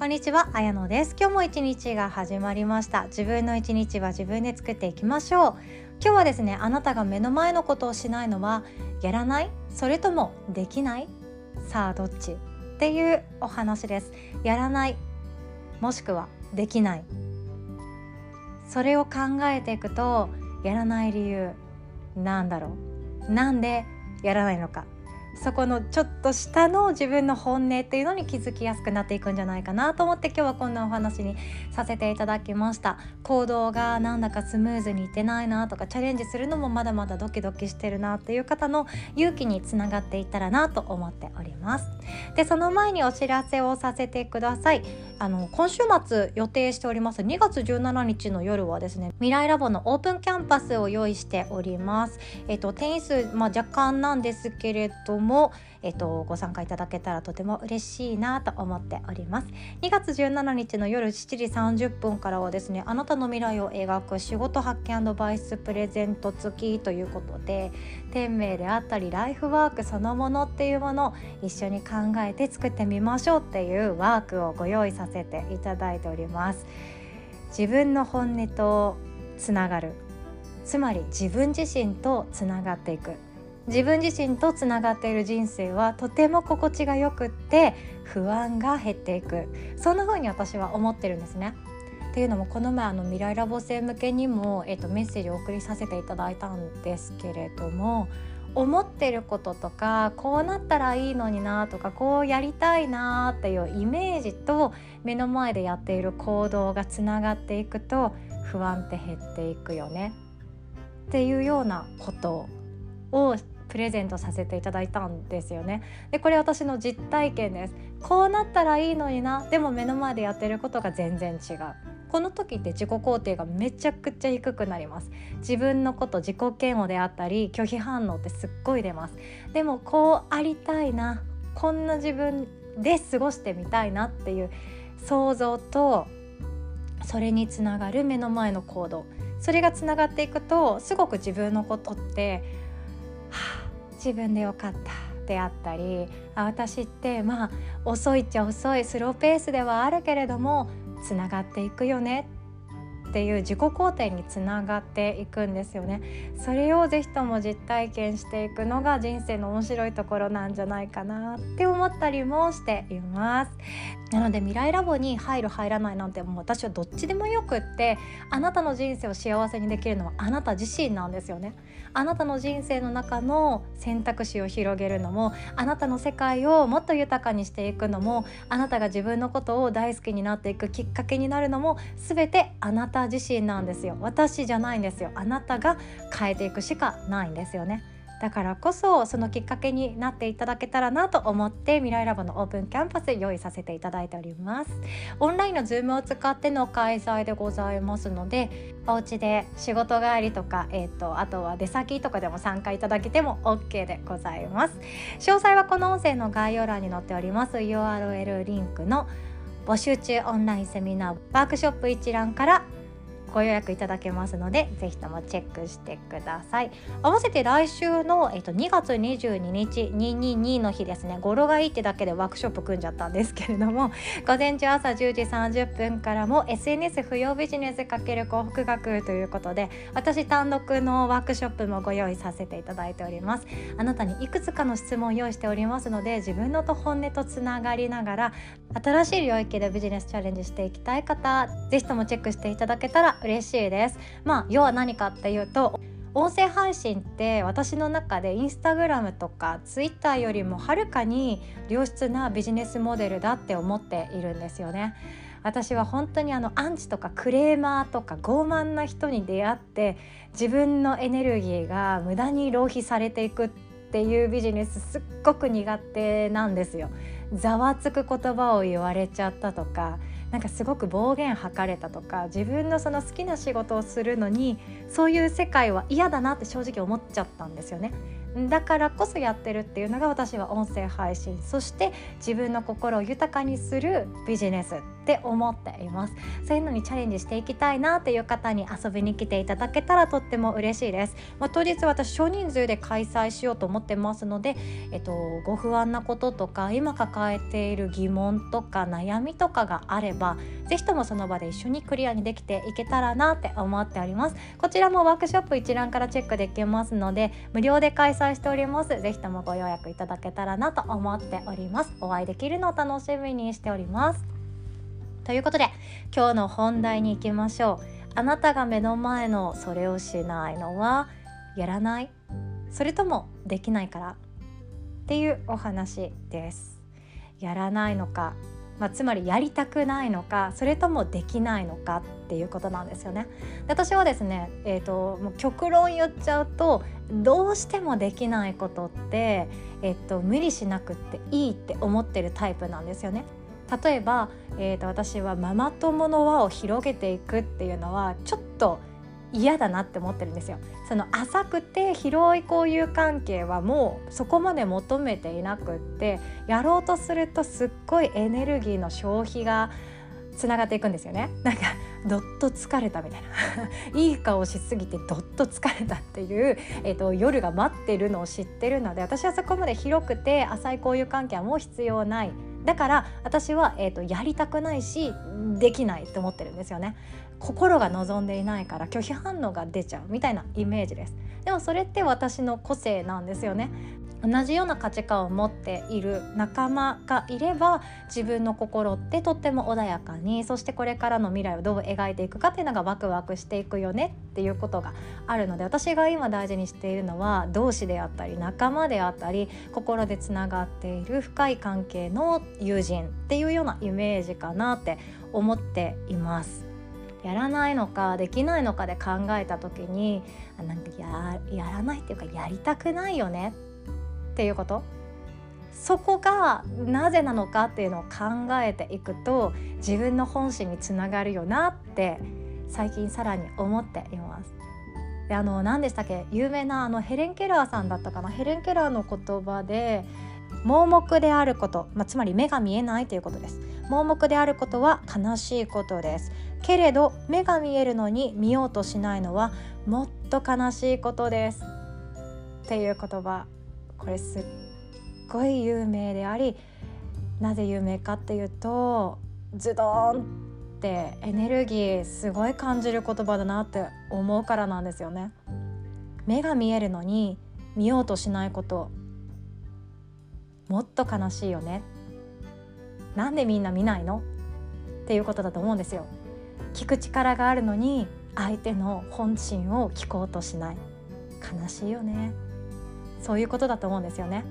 こんにちは、あやのです。今日も一日が始まりました。自分の一日は自分で作っていきましょう。今日はですねあなたが目の前のことをしないのはやらない？それともできない？さあどっち？っていうお話です。やらない？もしくはできない？それを考えていくとやらない理由なんだろう？なんでやらないのか？そこのちょっと下の自分の本音っていうのに気づきやすくなっていくんじゃないかなと思って今日はこんなお話にさせていただきました。行動がなんだかスムーズにいってないなとかチャレンジするのもまだまだドキドキしてるなっていう方の勇気につながっていったらなと思っております。でその前にお知らせをさせてください。あの今週末予定しております。2月17日の夜はですね未来ラボのオープンキャンパスを用意しております。えっと定員数まあ、若干なんですけれどもえっと、ご参加いただけたらとても嬉しいなと思っております。2月17日の夜7時30分からはですねあなたの未来を描く仕事発見バイスプレゼント付きということで天命であったりライフワークそのものっていうものを一緒に考えて作ってみましょうっていうワークをご用意させていただいております。自分の本音とつながる。つまり自分自身とつながっていく。自分自身とつながっている人生はとても心地がよくって不安が減っていくそんな風に私は思ってるんですね。っていうのもこの前あの未来ラボ生向けにも、えっと、メッセージを送りさせていただいたんですけれども思ってることとかこうなったらいいのになとかこうやりたいなっていうイメージと目の前でやっている行動がつながっていくと不安って減っていくよねっていうようなことをプレゼントさせていただいたんですよね。でこれ私の実体験です。こうなったらいいのにな。でも目の前でやってることが全然違う。この時って自己肯定がめちゃくちゃ低くなります。自分のこと自己嫌悪であったり拒否反応ってすっごい出ます。でもこうありたいな。こんな自分で過ごしてみたいなっていう想像とそれにつながる目の前の行動。それがつながっていくとすごく自分のことって自分でよかったであったりあ私ってまあ遅いっちゃ遅いスローペースではあるけれどもつながっていくよねっていう自己肯定につながっていくんですよね。それをぜひとも実体験していくのが人生の面白いところなんじゃないかなって思ったりもしています。なので未来ラボに入る入らないなんてもう私はどっちでもよくってあなたの人生を幸せにできるのはあなた自身なんですよね。あなたの人生の中の選択肢を広げるのもあなたの世界をもっと豊かにしていくのもあなたが自分のことを大好きになっていくきっかけになるのも全てあなた自身なんですよ。私じゃないんですよ。あなたが変えていくしかないんですよね。だからこそそのきっかけになっていただけたらなと思って未来ラボのオープンキャンパス用意させていただいております。オンラインのズームを使っての開催でございますのでお家で仕事帰りとか、えーと、あとは出先とかでも参加いただけても OK でございます。詳細はこの音声の概要欄に載っております。URL リンクの募集中オンラインセミナーワークショップ一覧からご予約いただけますのでぜひともチェックしてください。合わせて来週の、えっと、2月22日222の日ですね語呂がいいってだけでワークショップ組んじゃったんですけれども 午前中朝10時30分からも SNS 不要ビジネス×広告学ということで私単独のワークショップもご用意させていただいております。あなたにいくつかの質問を用意しておりますので自分のと本音とつながりながら新しい領域でビジネスチャレンジしていきたい方ぜひともチェックしていただけたら嬉しいですまあ要は何かっていうと音声配信って私の中でインスタグラムとかツイッターよりもはるかに良質なビジネスモデルだって思っているんですよね。私は本当にあのアンチとかクレーマーとか傲慢な人に出会って自分のエネルギーが無駄に浪費されていくっていうビジネスすっごく苦手なんですよ。ざわつく言葉を言われちゃったとかなんかすごく暴言吐かれたとか自分のその好きな仕事をするのにそういう世界は嫌だなって正直思っちゃったんですよね。だからこそやってるっていうのが私は音声配信そして自分の心を豊かにするビジネスって思っています。そういうのにチャレンジしていきたいなっていう方に遊びに来ていただけたらとっても嬉しいです、まあ、当日私少人数で開催しようと思ってますので、えっと、ご不安なこととか今抱えている疑問とか悩みとかがあれば是非ともその場で一緒にクリアにできていけたらなって思っております。こちらもワークショップ一覧からチェックできますので無料で開催しております。是非ともご予約いただけたらなと思っております。お会いできるのを楽しみにしております。ということで今日の本題に行きましょう。あなたが目の前のそれをしないのはやらない？それともできないから？っていうお話です。やらないのか、まあ、つまりやりたくないのか？それともできないのか？っていうことなんですよね。で私はですね、えーと、もう極論言っちゃうとどうしてもできないことって、えーと無理しなくっていいって思ってるタイプなんですよね。例えば、えーと、私はママ友の輪を広げていくっていうのはちょっと嫌だなって思ってるんですよ。その浅くて広い交友関係はもうそこまで求めていなくってやろうとするとすっごいエネルギーの消費がつながっていくんですよね。なんかどっと疲れたみたいな いい顔しすぎてどっと疲れたっていう、えーと、夜が待ってるのを知ってるので私はそこまで広くて浅い交友関係はもう必要ないだから私は、えーと、やりたくないしできないと思ってるんですよね。心が望んでいないから拒否反応が出ちゃうみたいなイメージです。でもそれって私の個性なんですよね。同じような価値観を持っている仲間がいれば自分の心ってとっても穏やかにそしてこれからの未来をどう描いていくかっていうのがワクワクしていくよねっていうことがあるので私が今大事にしているのは同志であったり仲間であったり心でつながっている深い関係の友人っていうようなイメージかなって思っています。やらないのかできないのかで考えた時になんかややらないっていうかやりたくないよねっていうこと？そこがなぜなのかっていうのを考えていくと自分の本心につながるよなって最近さらに思っています。であの何でしたっけ？有名なあのヘレン・ケラーさんだったかな？ヘレン・ケラーの言葉で盲目であること、まあ、つまり目が見えないということです。盲目であることは悲しいことです。けれど目が見えるのに見ようとしないのはもっと悲しいことです。っていう言葉。これすっごい有名でありなぜ有名かっていうとズドーンってエネルギーすごい感じる言葉だなって思うからなんですよね。目が見えるのに見ようとしないこともっと悲しいよね。なんでみんな見ないの？っていうことだと思うんですよ。聞く力があるのに相手の本心を聞こうとしない悲しいよね。そういうことだと思うんですよね。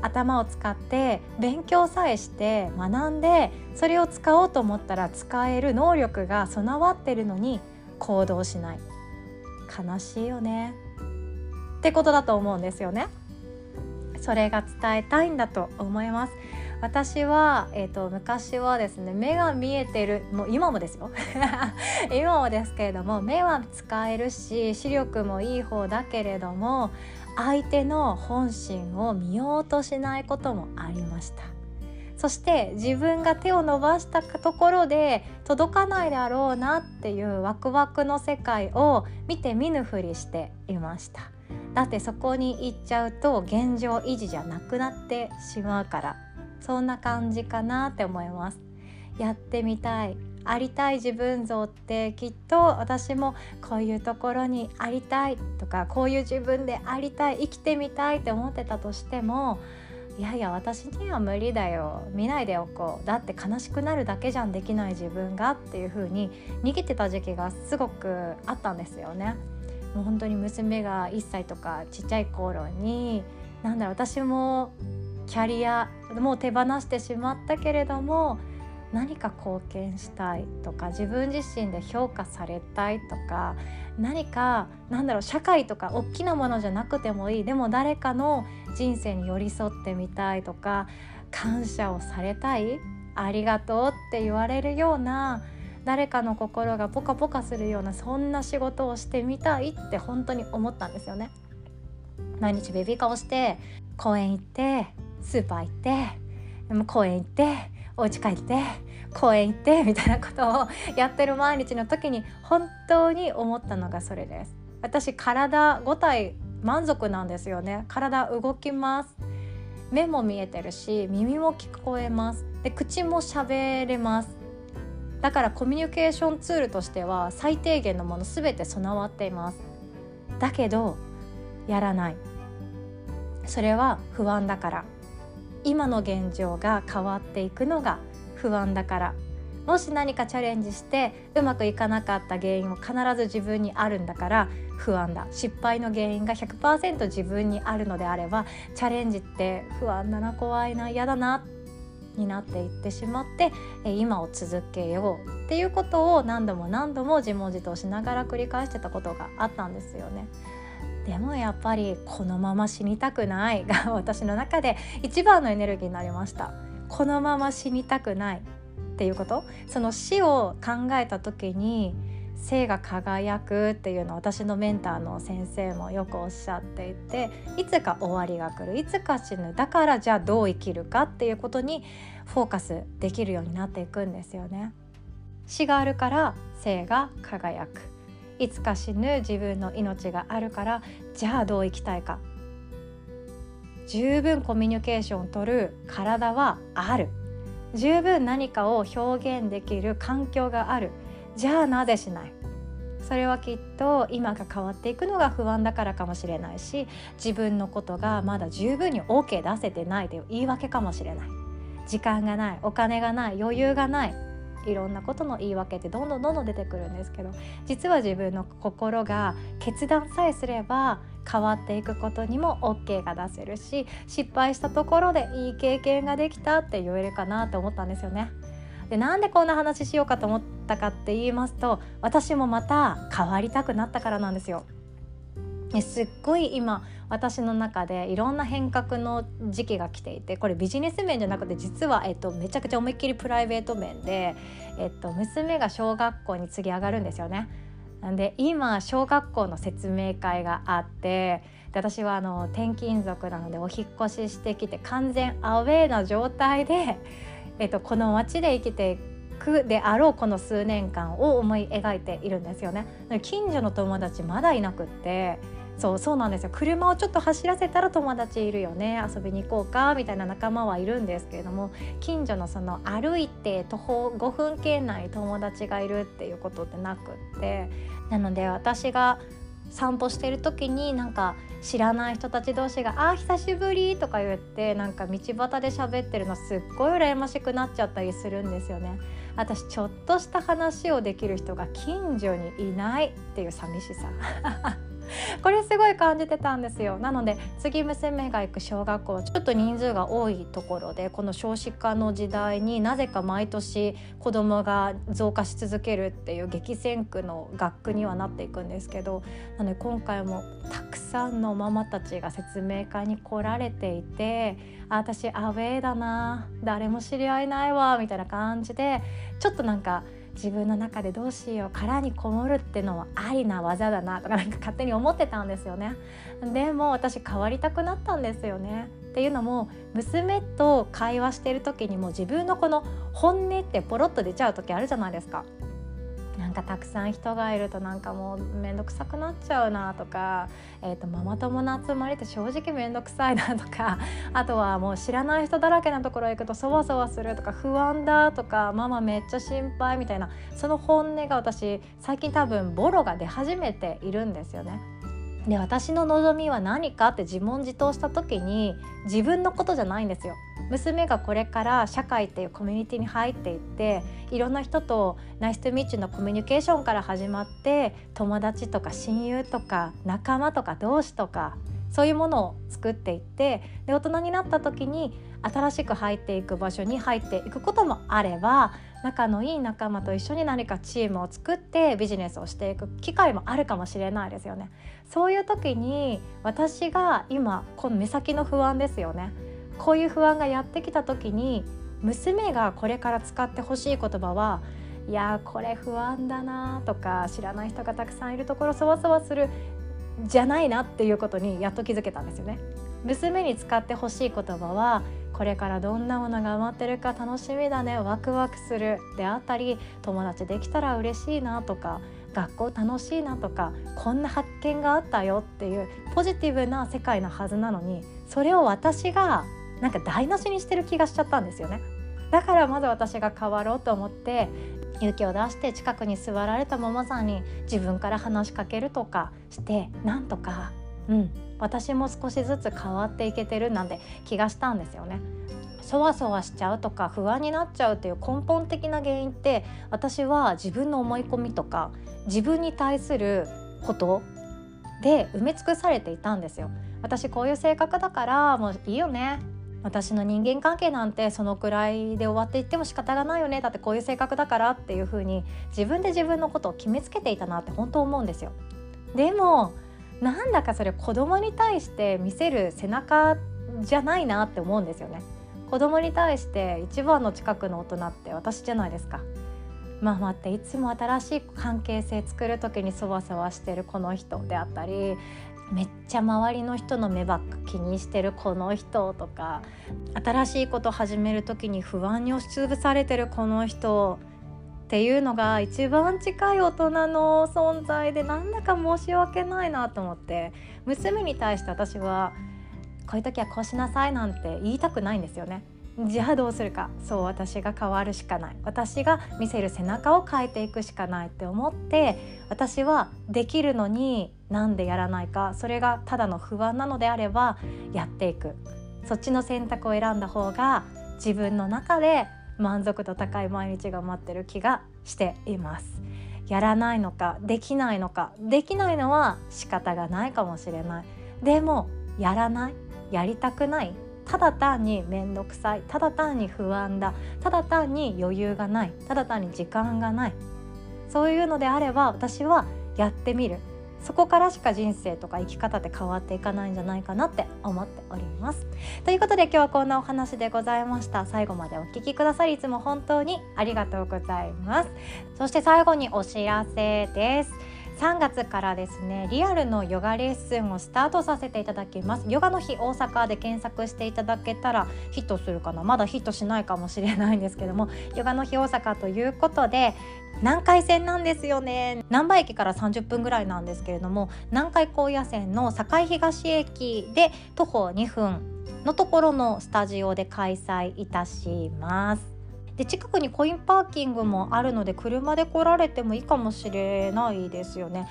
頭を使って勉強さえして学んでそれを使おうと思ったら使える能力が備わってるのに行動しない悲しいよねってことだと思うんですよね。それが伝えたいんだと思います。私は、えーと、昔はですね目が見えてるもう今もですよ 今もですけれども目は使えるし視力もいい方だけれども相手の本心を見ようとしないこともありました。そして自分が手を伸ばしたところで届かないだろうなっていうワクワクの世界を見て見ぬふりしていました。だってそこに行っちゃうと現状維持じゃなくなってしまうから。そんな感じかなって思います。やってみたい。ありたい自分像ってきっと私もこういうところにありたいとかこういう自分でありたい生きてみたいって思ってたとしてもいやいや私には無理だよ見ないでおこうだって悲しくなるだけじゃんできない自分がっていう風に逃げてた時期がすごくあったんですよね。もう本当に娘が1歳とかちっちゃい頃になんだろう私もキャリアもう手放してしまったけれども何か貢献したいとか自分自身で評価されたいとか何かなんだろう社会とか大きなものじゃなくてもいいでも誰かの人生に寄り添ってみたいとか感謝をされたいありがとうって言われるような誰かの心がポカポカするようなそんな仕事をしてみたいって本当に思ったんですよね。毎日ベビーカーをして公園行ってスーパー行って公園行ってお家帰って公園行って みたいなことをやってる毎日の時に本当に思ったのがそれです。私体5体満足なんですよね。体動きます。目も見えてるし耳も聞こえます。で口も喋れます。だからコミュニケーションツールとしては最低限のもの全て備わっています。だけどやらない。それは不安だから。今の現状が変わっていくのが不安だからもし何かチャレンジしてうまくいかなかった原因も必ず自分にあるんだから不安だ失敗の原因が100%自分にあるのであればチャレンジって不安だな怖いな嫌だなになっていってしまって今を続けようっていうことを何度も何度も自問自答しながら繰り返してたことがあったんですよね。でもやっぱりこのまま死にたくない が私の中で一番のエネルギーになりました。このまま死にたくないっていうこと？その死を考えた時に生が輝くっていうのを私のメンターの先生もよくおっしゃっていていつか終わりが来るいつか死ぬ。だからじゃあどう生きるかっていうことにフォーカスできるようになっていくんですよね。死があるから生が輝く。いつか死ぬ自分の命があるからじゃあどう生きたいか。十分コミュニケーションをとる体はある。十分何かを表現できる環境がある。じゃあなぜしない。それはきっと今が変わっていくのが不安だからかもしれないし自分のことがまだ十分に OK 出せてないという言い訳かもしれない。時間がないお金がない余裕がない。いろんなことの言い訳ってどんどんどんどん出てくるんですけど実は自分の心が決断さえすれば変わっていくことにも OK が出せるし失敗したところでいい経験ができたって言えるかなと思ったんですよね。でなんでこんな話しようかと思ったかって言いますと私もまた変わりたくなったからなんですよ。すっごい今私の中でいろんな変革の時期が来ていてこれビジネス面じゃなくて実は、えっと、めちゃくちゃ思いっきりプライベート面で、えっと、娘が小学校に次上がるんですよね。なんで今小学校の説明会があってで私はあの転勤族なのでお引越ししてきて完全アウェーな状態で、えっと、この町で生きていくであろうこの数年間を思い描いているんですよね。近所の友達まだいなくってそうそうなんですよ。車をちょっと走らせたら友達いるよね。遊びに行こうかみたいな仲間はいるんですけれども近所のその歩いて徒歩5分圏内友達がいるっていうことってなくってなので私が散歩してる時になんか知らない人たち同士が「あ久しぶり」とか言ってなんか道端で喋ってるのすっごい羨ましくなっちゃったりするんですよね。私ちょっとした話をできる人が近所にいないっていう寂しさ これすごい感じてたんですよ。なので次娘が行く小学校はちょっと人数が多いところでこの少子化の時代になぜか毎年子どもが増加し続けるっていう激戦区の学区にはなっていくんですけどなので今回もたくさんのママたちが説明会に来られていてあ私アウェーだな誰も知り合いないわみたいな感じでちょっとなんか自分の中でどうしよう殻にこもるってのはありな技だなとかなんか勝手に思ってたんですよね。でも私変わりたくなったんですよね。っていうのも娘と会話してる時にも自分のこの本音ってポロッと出ちゃう時あるじゃないですか。なんかたくさん人がいるとなんかもう面倒くさくなっちゃうなとか、えーと、ママ友の集まりって正直面倒くさいなとか あとはもう知らない人だらけなところへ行くとそわそわするとか不安だとかママめっちゃ心配みたいなその本音が私最近多分ボロが出始めているんですよね。で私の望みは何かって自問自答した時に自分のことじゃないんですよ。娘がこれから社会っていうコミュニティに入っていっていろんな人とナイストミッチのコミュニケーションから始まって友達とか親友とか仲間とか同士とかそういうものを作っていってで大人になった時に新しく入っていく場所に入っていくこともあれば仲のいい仲間と一緒に何かチームを作ってビジネスをしていく機会もあるかもしれないですよね。そういう時に私が今この目先の不安ですよね。こういう不安がやってきた時に娘がこれから使ってほしい言葉はいやこれ不安だなとか知らない人がたくさんいるところそわそわするじゃないなっていうことにやっと気づけたんですよね。娘に使ってほしい言葉はこれからどんなものが待ってるか楽しみだね。ワクワクする。であったり友達できたら嬉しいなとか学校楽しいなとかこんな発見があったよっていうポジティブな世界のはずなのにそれを私がなんか台無しにしてる気がしちゃったんですよね。だからまず私が変わろうと思って勇気を出して近くに座られたママさんに自分から話しかけるとかしてなんとかうん私も少しずつ変わっていけてるなんて気がしたんですよね。そわそわしちゃうとか不安になっちゃうっていう根本的な原因って私は自分の思い込みとか自分に対することで埋め尽くされていたんですよ。私こういう性格だからもういいよね私の人間関係なんてそのくらいで終わっていっても仕方がないよねだってこういう性格だからっていう風に自分で自分のことを決めつけていたなって本当思うんですよ。でもなんだかそれ子供に対して見せる背中じゃないなって思うんですよね。子供に対して一番の近くの大人って私じゃないですか。ママっていつも新しい関係性作る時にそわそわしてるこの人であったりめっちゃ周りの人の目ばっか気にしてるこの人とか新しいこと始める時に不安に押しつぶされてるこの人っていうのが一番近い大人の存在でなんだか申し訳ないなと思って娘に対して私はこういう時はこうしなさいなんて言いたくないんですよね。じゃあどうするか。そう私が変わるしかない。私が見せる背中を変えていくしかないって思って私はできるのになんでやらないか。それがただの不安なのであればやっていく。そっちの選択を選んだ方が自分の中で満足度高い毎日が待ってる気がしています。やらないのかできないのかできないのは仕方がないかもしれない。でもやらないやりたくないただ単に面倒くさいただ単に不安だただ単に余裕がないただ単に時間がない。そういうのであれば私はやってみる。そこからしか人生とか生き方って変わっていかないんじゃないかなって思っております。ということで今日はこんなお話でございました。最後までお聞きくださりいつも本当にありがとうございます。そして最後にお知らせです。3月からですねリアルのヨガレッスンをスタートさせていただきます。ヨガの日大阪で検索していただけたらヒットするかな。まだヒットしないかもしれないんですけどもヨガの日大阪ということで南海線なんですよね。難波駅から30分ぐらいなんですけれども南海高野線の境東駅で徒歩2分のところのスタジオで開催いたします。で近くにコインパーキングもあるので車で来られてもいいかもしれないですよね。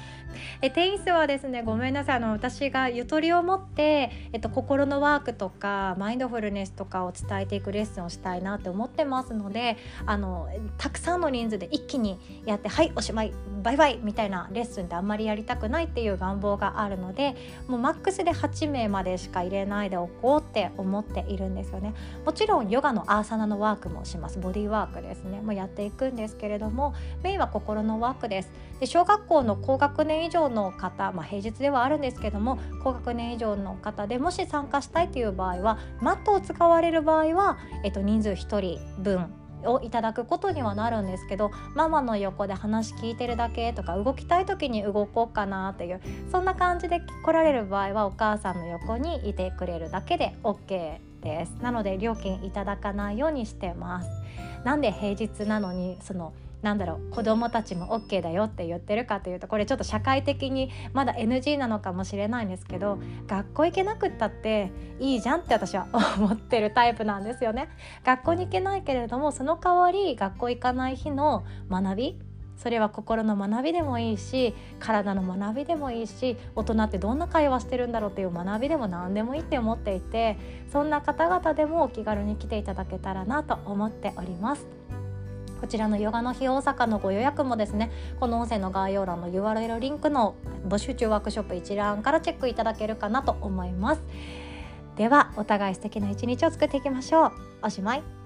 えテニスはですねごめんなさいあの私がゆとりを持って、えっと、心のワークとかマインドフルネスとかを伝えていくレッスンをしたいなって思ってますのであのたくさんの人数で一気にやってはいおしまいバイバイみたいなレッスンってあんまりやりたくないっていう願望があるのでもうマックスで8名までしか入れないでおこうって思っているんですよね。もちろんヨガのアーサナのワークもしますボディワークですね。もうやっていくんですけれどもメインは心のワークです。で小学校の高学年以上の方、まあ、平日ではあるんですけども高学年以上の方でもし参加したいという場合はマットを使われる場合は、えっと、人数1人分をいただくことにはなるんですけどママの横で話聞いてるだけとか動きたい時に動こうかなっていうそんな感じで来られる場合はお母さんの横にいてくれるだけで OK ですなので料金いただかないようにしてますなんで平日なのにそのなんだろう子どもたちも OK だよって言ってるかというとこれちょっと社会的にまだ NG なのかもしれないんですけど学校行けなくったっていいじゃんって私は 思ってるタイプなんですよね。学校に行けないけれどもその代わり学校行かない日の学びそれは心の学びでもいいし体の学びでもいいし大人ってどんな会話してるんだろうっていう学びでも何でもいいって思っていてそんな方々でもお気軽に来ていただけたらなと思っております。こちらのヨガの日大阪のご予約もですねこの音声の概要欄の URL リンクの募集中ワークショップ一覧からチェックいただけるかなと思います。ではお互い素敵な一日を作っていきましょう。おしまい。